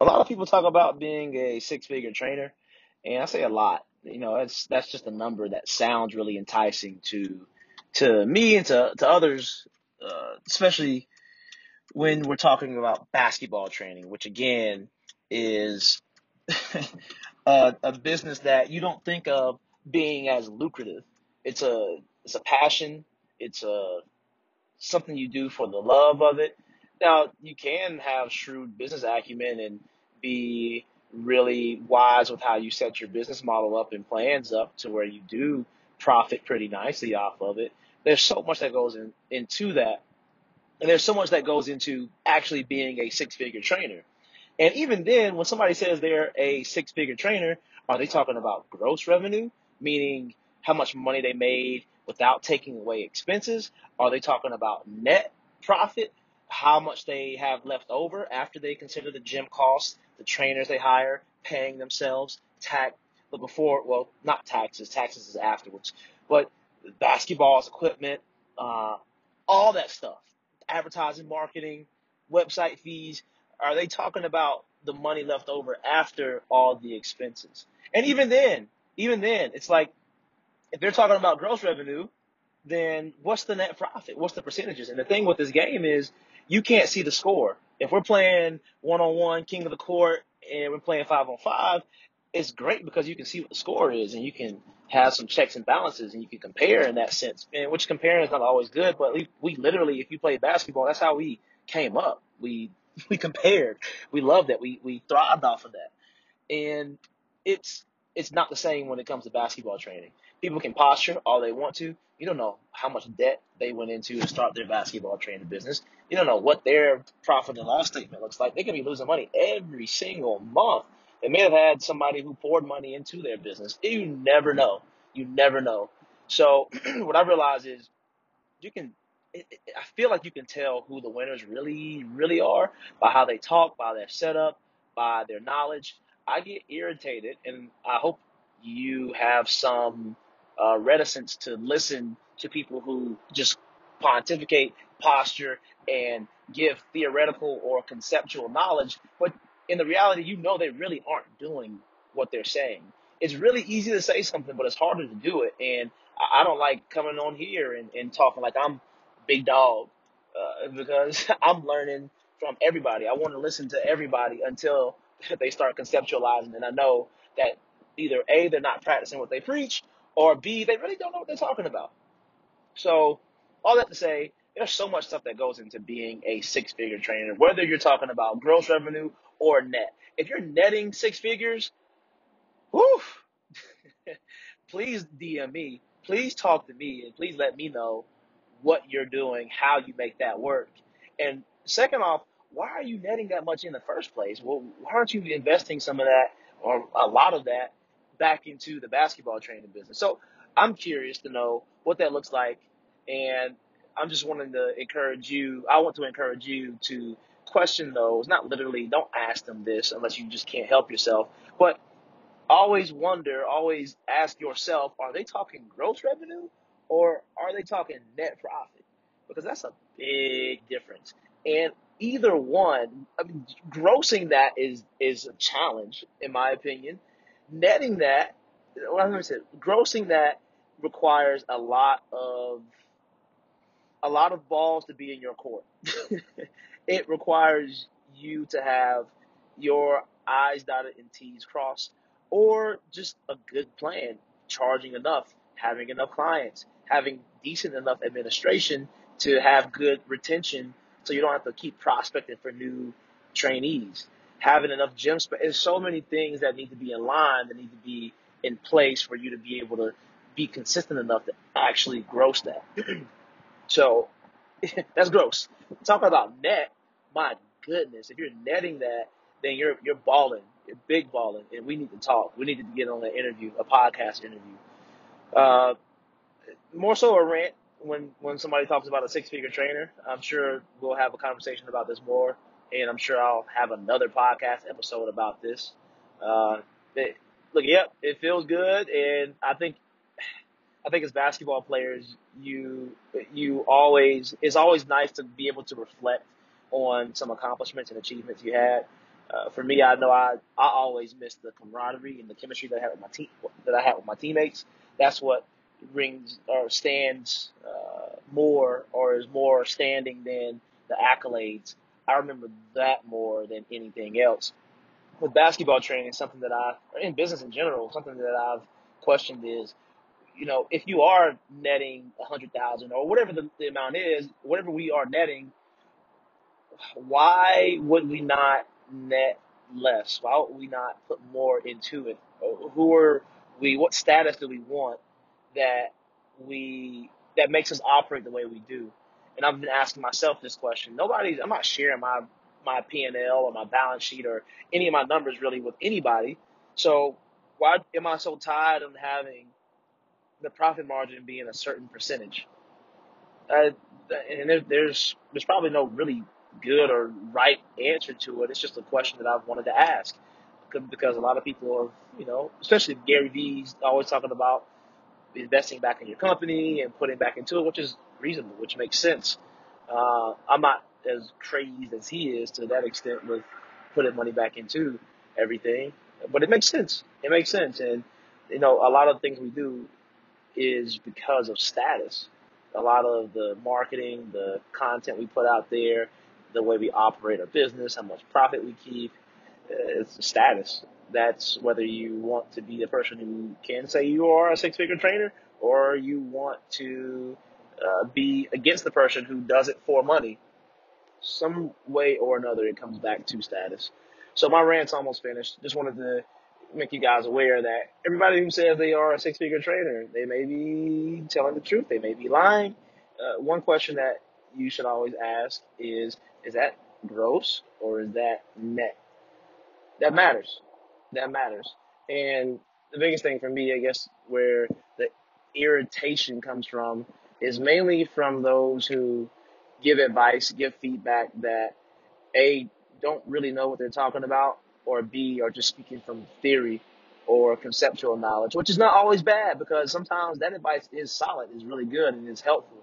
A lot of people talk about being a six figure trainer, and I say a lot. You know, that's that's just a number that sounds really enticing to to me and to to others, uh, especially when we're talking about basketball training, which again is a, a business that you don't think of being as lucrative. It's a it's a passion. It's a something you do for the love of it. Now you can have shrewd business acumen and be really wise with how you set your business model up and plans up to where you do profit pretty nicely off of it. There's so much that goes in, into that. And there's so much that goes into actually being a six figure trainer. And even then, when somebody says they're a six figure trainer, are they talking about gross revenue, meaning how much money they made without taking away expenses? Are they talking about net profit, how much they have left over after they consider the gym costs, the trainers they hire, paying themselves, tax, but before, well, not taxes, taxes is afterwards, but basketballs, equipment, uh, all that stuff, advertising, marketing, website fees. Are they talking about the money left over after all the expenses? And even then, even then, it's like if they're talking about gross revenue, then what's the net profit? What's the percentages? And the thing with this game is you can't see the score. If we're playing one on one, king of the court, and we're playing five on five, it's great because you can see what the score is and you can have some checks and balances and you can compare in that sense. And which comparing is not always good, but we, we literally, if you play basketball, that's how we came up. We we compared. We loved that. We we thrived off of that. And it's it's not the same when it comes to basketball training. People can posture all they want to. You don't know how much debt they went into to start their basketball training business. You don't know what their profit and loss statement looks like. They can be losing money every single month. They may have had somebody who poured money into their business. You never know. You never know. So what I realize is you can I feel like you can tell who the winners really, really are by how they talk, by their setup, by their knowledge. I get irritated, and I hope you have some uh, reticence to listen to people who just pontificate, posture, and give theoretical or conceptual knowledge, but in the reality, you know they really aren't doing what they're saying. It's really easy to say something, but it's harder to do it. And I don't like coming on here and, and talking like I'm big dog uh, because I'm learning from everybody. I want to listen to everybody until they start conceptualizing, and I know that either A, they're not practicing what they preach, or B, they really don't know what they're talking about. So, all that to say, there's so much stuff that goes into being a six figure trainer, whether you're talking about gross revenue or net. If you're netting six figures, whew, please DM me, please talk to me, and please let me know what you're doing, how you make that work. And second off, why are you netting that much in the first place? Well, why aren't you investing some of that or a lot of that back into the basketball training business? So I'm curious to know what that looks like. And I'm just wanting to encourage you. I want to encourage you to question those, not literally, don't ask them this unless you just can't help yourself, but always wonder, always ask yourself, are they talking gross revenue or are they talking net profit? Because that's a big difference. And either one, I mean, grossing that is is a challenge in my opinion. Netting that, what to say, grossing that requires a lot of a lot of balls to be in your court. it requires you to have your I's dotted and T's crossed, or just a good plan, charging enough, having enough clients, having decent enough administration to have good retention so you don't have to keep prospecting for new trainees. Having enough gym space. There's so many things that need to be in line that need to be in place for you to be able to be consistent enough to actually gross that. so that's gross. Talking about net my goodness, if you're netting that, then you're you're balling, you're big balling, and we need to talk. We need to get on an interview, a podcast interview. Uh, more so a rant when when somebody talks about a six figure trainer. I'm sure we'll have a conversation about this more, and I'm sure I'll have another podcast episode about this. Uh, it, look, yep, it feels good, and I think I think as basketball players, you you always it's always nice to be able to reflect on some accomplishments and achievements you had. Uh, for me, I know I, I always miss the camaraderie and the chemistry that I had with my team that I had with my teammates. That's what rings or stands uh, more or is more standing than the accolades. I remember that more than anything else. With basketball training, something that I, or in business in general, something that I've questioned is, you know, if you are netting a hundred thousand or whatever the, the amount is, whatever we are netting, why would we not net less? Why would we not put more into it? Who are we? What status do we want that we that makes us operate the way we do? And I've been asking myself this question. Nobody's. I'm not sharing my my P and L or my balance sheet or any of my numbers really with anybody. So why am I so tied on having the profit margin being a certain percentage? Uh, and there, there's there's probably no really good or right answer to it. It's just a question that I've wanted to ask because a lot of people are, you know, especially Gary Vee's always talking about investing back in your company and putting back into it, which is reasonable, which makes sense. Uh, I'm not as crazed as he is to that extent with putting money back into everything, but it makes sense. It makes sense. And, you know, a lot of things we do is because of status. A lot of the marketing, the content we put out there, the way we operate our business, how much profit we keep. Uh, it's status. That's whether you want to be the person who can say you are a six figure trainer or you want to uh, be against the person who does it for money. Some way or another, it comes back to status. So my rant's almost finished. Just wanted to make you guys aware that everybody who says they are a six figure trainer, they may be telling the truth. They may be lying. Uh, one question that you should always ask is, is that gross or is that net? That matters. That matters. And the biggest thing for me, I guess, where the irritation comes from is mainly from those who give advice, give feedback that A, don't really know what they're talking about, or B, are just speaking from theory or conceptual knowledge, which is not always bad because sometimes that advice is solid, is really good, and is helpful.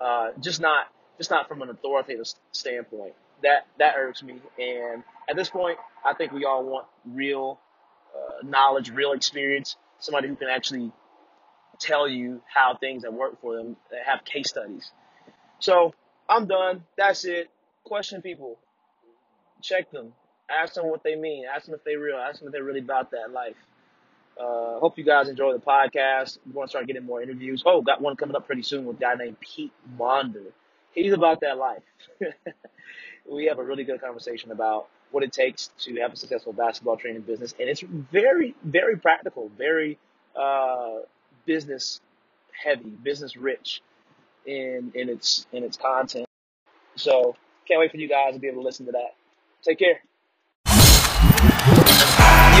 Uh, just not just not from an authoritative standpoint. That that irks me. And at this point, I think we all want real knowledge, real experience, somebody who can actually tell you how things have worked for them, that have case studies. So I'm done. That's it. Question people. Check them. Ask them what they mean. Ask them if they're real. Ask them if they're really about that life. Uh, hope you guys enjoy the podcast. We're going to start getting more interviews. Oh, got one coming up pretty soon with a guy named Pete Monder he's about that life. we have a really good conversation about what it takes to have a successful basketball training business, and it's very, very practical, very uh, business heavy, business rich in in its in its content. So can't wait for you guys to be able to listen to that. Take care.